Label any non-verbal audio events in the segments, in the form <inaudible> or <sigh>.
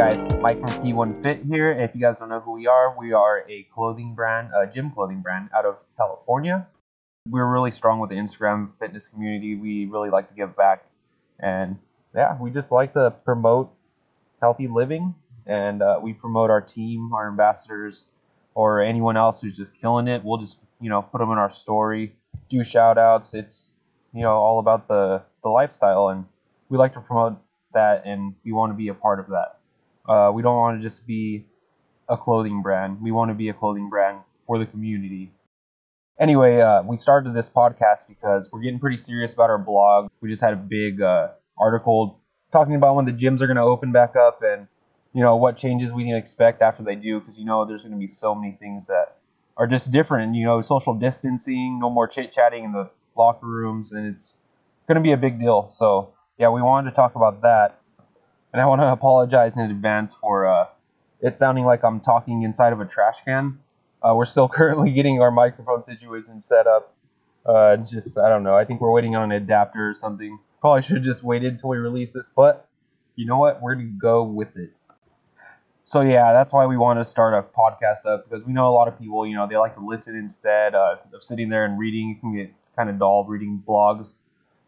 guys, Mike from P1 Fit here. If you guys don't know who we are, we are a clothing brand, a gym clothing brand out of California. We're really strong with the Instagram fitness community. We really like to give back, and yeah, we just like to promote healthy living, and uh, we promote our team, our ambassadors, or anyone else who's just killing it. We'll just you know put them in our story, do shout outs. It's you know all about the the lifestyle, and we like to promote that, and we want to be a part of that. Uh, we don't want to just be a clothing brand. We want to be a clothing brand for the community. Anyway, uh, we started this podcast because we're getting pretty serious about our blog. We just had a big uh, article talking about when the gyms are going to open back up and you know what changes we can expect after they do because you know there's going to be so many things that are just different you know social distancing no more chit chatting in the locker rooms and it's going to be a big deal so yeah, we wanted to talk about that, and I want to apologize in advance for uh, it sounding like I'm talking inside of a trash can. Uh, we're still <laughs> currently getting our microphone situation set up. Uh, just I don't know. I think we're waiting on an adapter or something. Probably should have just waited until we release this, but you know what? We're gonna go with it. So yeah, that's why we want to start a podcast up because we know a lot of people, you know, they like to listen instead uh, of sitting there and reading. You can get kind of dull reading blogs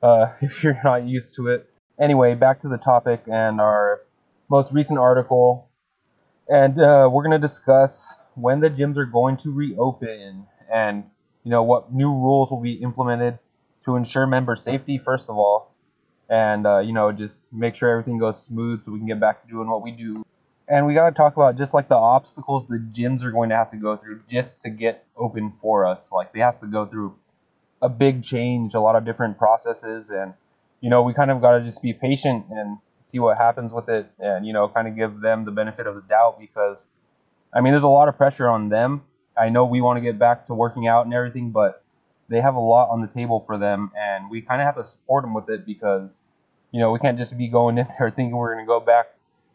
uh, <laughs> if you're not used to it. Anyway, back to the topic and our most recent article. And uh, we're going to discuss when the gyms are going to reopen and, you know, what new rules will be implemented to ensure member safety, first of all. And, uh, you know, just make sure everything goes smooth so we can get back to doing what we do. And we got to talk about just like the obstacles the gyms are going to have to go through just to get open for us. Like they have to go through a big change, a lot of different processes, and you know we kind of got to just be patient and see what happens with it, and you know kind of give them the benefit of the doubt because I mean there's a lot of pressure on them. I know we want to get back to working out and everything, but they have a lot on the table for them, and we kind of have to support them with it because you know we can't just be going in <laughs> there thinking we're going to go back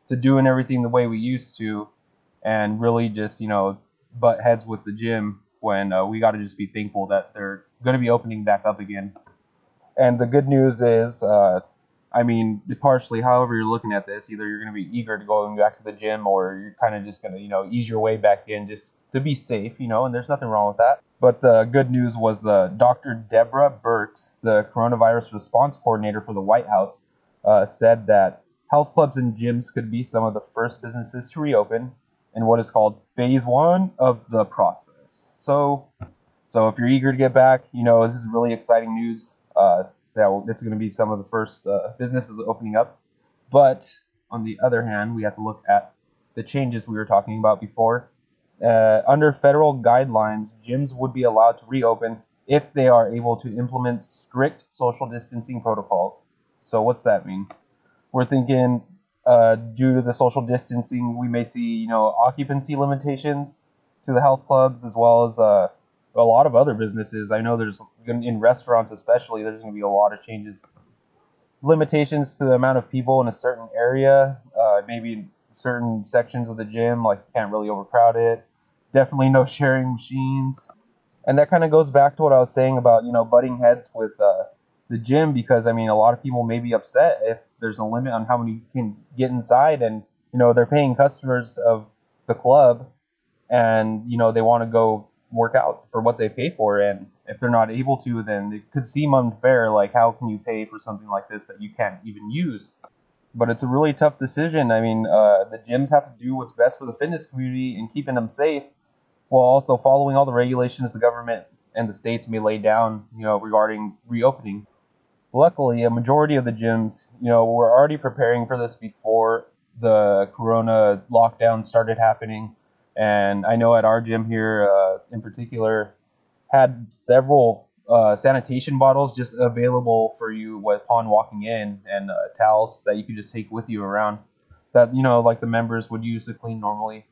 to doing everything the way we used to, and really just you know butt heads with the gym when uh, we got to just be thankful that they're going to be opening back up again. And the good news is, uh, I mean, partially, however you're looking at this, either you're going to be eager to go back to the gym, or you're kind of just going to, you know, ease your way back in just to be safe, you know. And there's nothing wrong with that. But the good news was the Dr. Deborah Birx, the coronavirus response coordinator for the White House, uh, said that health clubs and gyms could be some of the first businesses to reopen in what is called phase one of the process. So so if you're eager to get back, you know this is really exciting news. Uh, that it's going to be some of the first uh, businesses opening up. But on the other hand, we have to look at the changes we were talking about before. Uh, under federal guidelines, gyms would be allowed to reopen if they are able to implement strict social distancing protocols. So what's that mean? We're thinking uh, due to the social distancing, we may see you know occupancy limitations to the health clubs as well as uh, a lot of other businesses. I know there's in restaurants especially there's going to be a lot of changes, limitations to the amount of people in a certain area, uh, maybe certain sections of the gym like you can't really overcrowd it. Definitely no <laughs> sharing machines, and that kind of goes back to what I was saying about you know butting heads with uh, the gym because I mean a lot of people may be upset if there's a limit on how many can get inside and you know they're paying customers of the club and you know they want to go work out for what they pay for and if they're not able to then it could seem unfair like how can you pay for something like this that you can't even use? But it's a really tough decision. I mean uh, the gyms have to do what's best for the fitness community and keeping them safe while also following all the regulations the government and the states may lay down you know regarding reopening. Luckily a majority of the gyms you know were already preparing for this before the corona lockdown started happening and I know at our gym here, uh, in particular, had several uh, sanitation bottles just available for you upon walking in, and uh, towels that you could just take with you around. That you know, like the members would use to clean normally.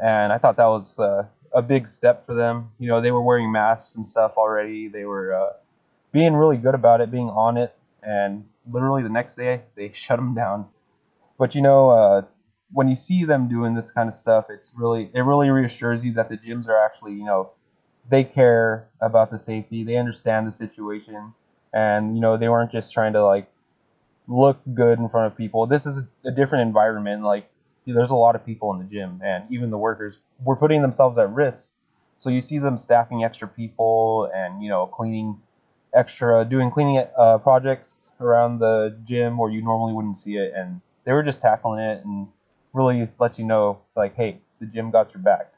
And I thought that was uh, a big step for them. You know, they were wearing masks and stuff already. They were uh, being really good about it, being on it, and literally the next day they <laughs> shut them down. But you know, uh, when you see them doing this kind of stuff, it's really it really reassures you that the gyms are actually you know they care about the safety, they understand the situation, and you know they weren't just trying to like look good in front of people. This is a different environment. Like there's a lot of people in the gym, and even the workers were putting themselves at risk. So you see them staffing extra people and you know cleaning extra, doing cleaning uh, projects around the gym where you normally wouldn't see it, and they were just tackling it and really let you know like, hey, the gym got your back.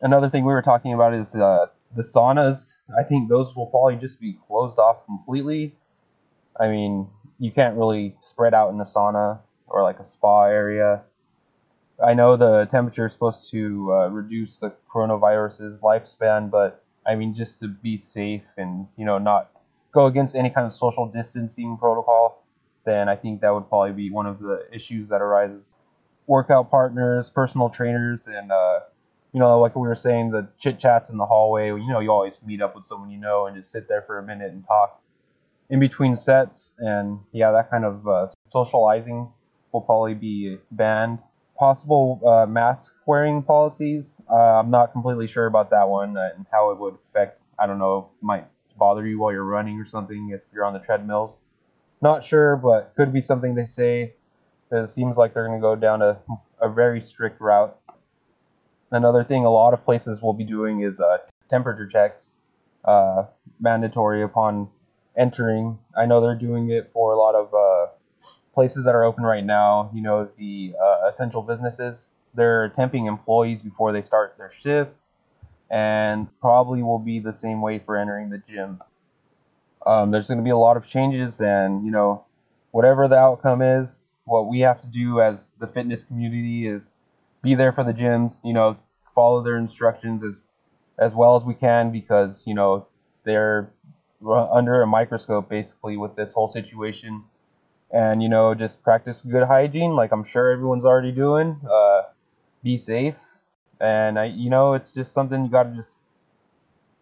Another thing we were talking about is uh, the saunas. I think those will probably just be closed off completely. I mean, you can't really spread out in a sauna or like a spa area. I know the temperature is supposed to uh, reduce the coronavirus's lifespan, but I mean, just to be safe and you know not go against any kind of social distancing protocol, then I think that would probably be one of the issues that arises. Workout partners, personal trainers, and uh, you know, like we were saying, the chit chats in the hallway. You know, you always meet up with someone you know and just sit there for a minute and talk in between sets, and yeah, that kind of uh, socializing will probably be banned. Possible uh, mask wearing policies. Uh, I'm not completely sure about that one and how it would affect. I don't know, might bother you while you're running or something if you're on the treadmills. Not sure, but could be something they say. It seems like they're going to go down a, a very strict route. Another thing a lot of places will be doing is uh, temperature checks, uh, mandatory upon entering. I know they're doing it for a lot of uh, places that are open right now. You know, the uh, essential businesses. They're temping employees before they start their shifts, and probably will be the same way for entering the gym. Um, there's going to be a lot of changes, and you know, whatever the outcome is, what we have to do as the fitness community is be there for the gyms. You know, follow their instructions as as well as we can because you know they're under a microscope basically with this whole situation and you know just practice good hygiene like i'm sure everyone's already doing uh, be safe and i you know it's just something you got to just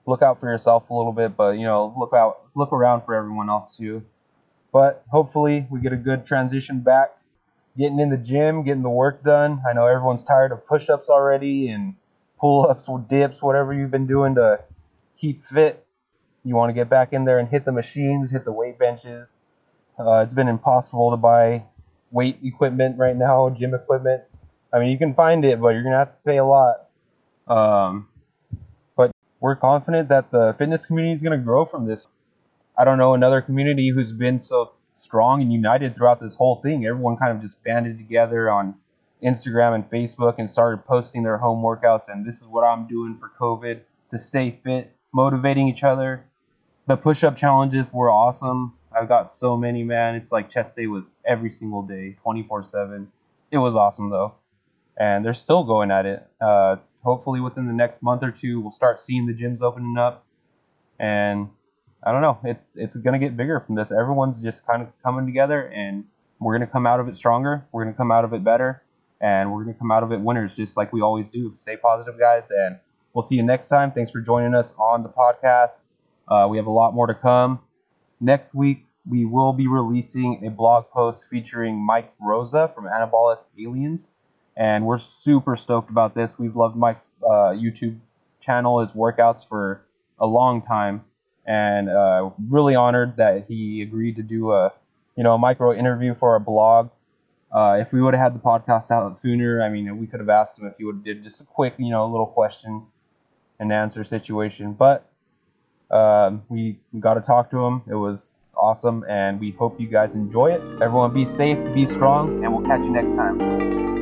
look out for yourself a little bit but you know look out look around for everyone else too but hopefully we get a good transition back getting in the gym getting the work done i know everyone's tired of push-ups already and pull-ups dips whatever you've been doing to keep fit you want to get back in there and hit the machines hit the weight benches uh, it's been impossible to buy weight equipment right now, gym equipment. I mean, you can find it, but you're gonna have to pay a lot. Um, but we're confident that the fitness community is gonna grow from this. I don't know another community who's been so strong and united throughout this whole thing. Everyone kind of just banded together on Instagram and Facebook and started posting their home workouts. And this is what I'm doing for COVID to stay fit, motivating each other. The push-up challenges were awesome. I've got so many, man. It's like chest day was every single day, 24 7. It was awesome, though. And they're still going at it. Uh, hopefully, within the next month or two, we'll start seeing the gyms opening up. And I don't know, it, it's going to get bigger from this. Everyone's just kind of coming together, and we're going to come out of it stronger. We're going to come out of it better. And we're going to come out of it winners, just like we always do. Stay positive, guys. And we'll see you next time. Thanks for joining us on the podcast. Uh, we have a lot more to come. Next week, we will be releasing a blog post featuring Mike Rosa from Anabolic Aliens, and we're super stoked about this. We've loved Mike's uh, YouTube channel, his workouts for a long time, and uh, really honored that he agreed to do a you know a micro interview for our blog. Uh, if we would have had the podcast out sooner, I mean, we could have asked him if he would have did just a quick, you know, little question and answer situation. But um, we got to talk to him. It was awesome, and we hope you guys enjoy it. Everyone be safe, be strong, and we'll catch you next time.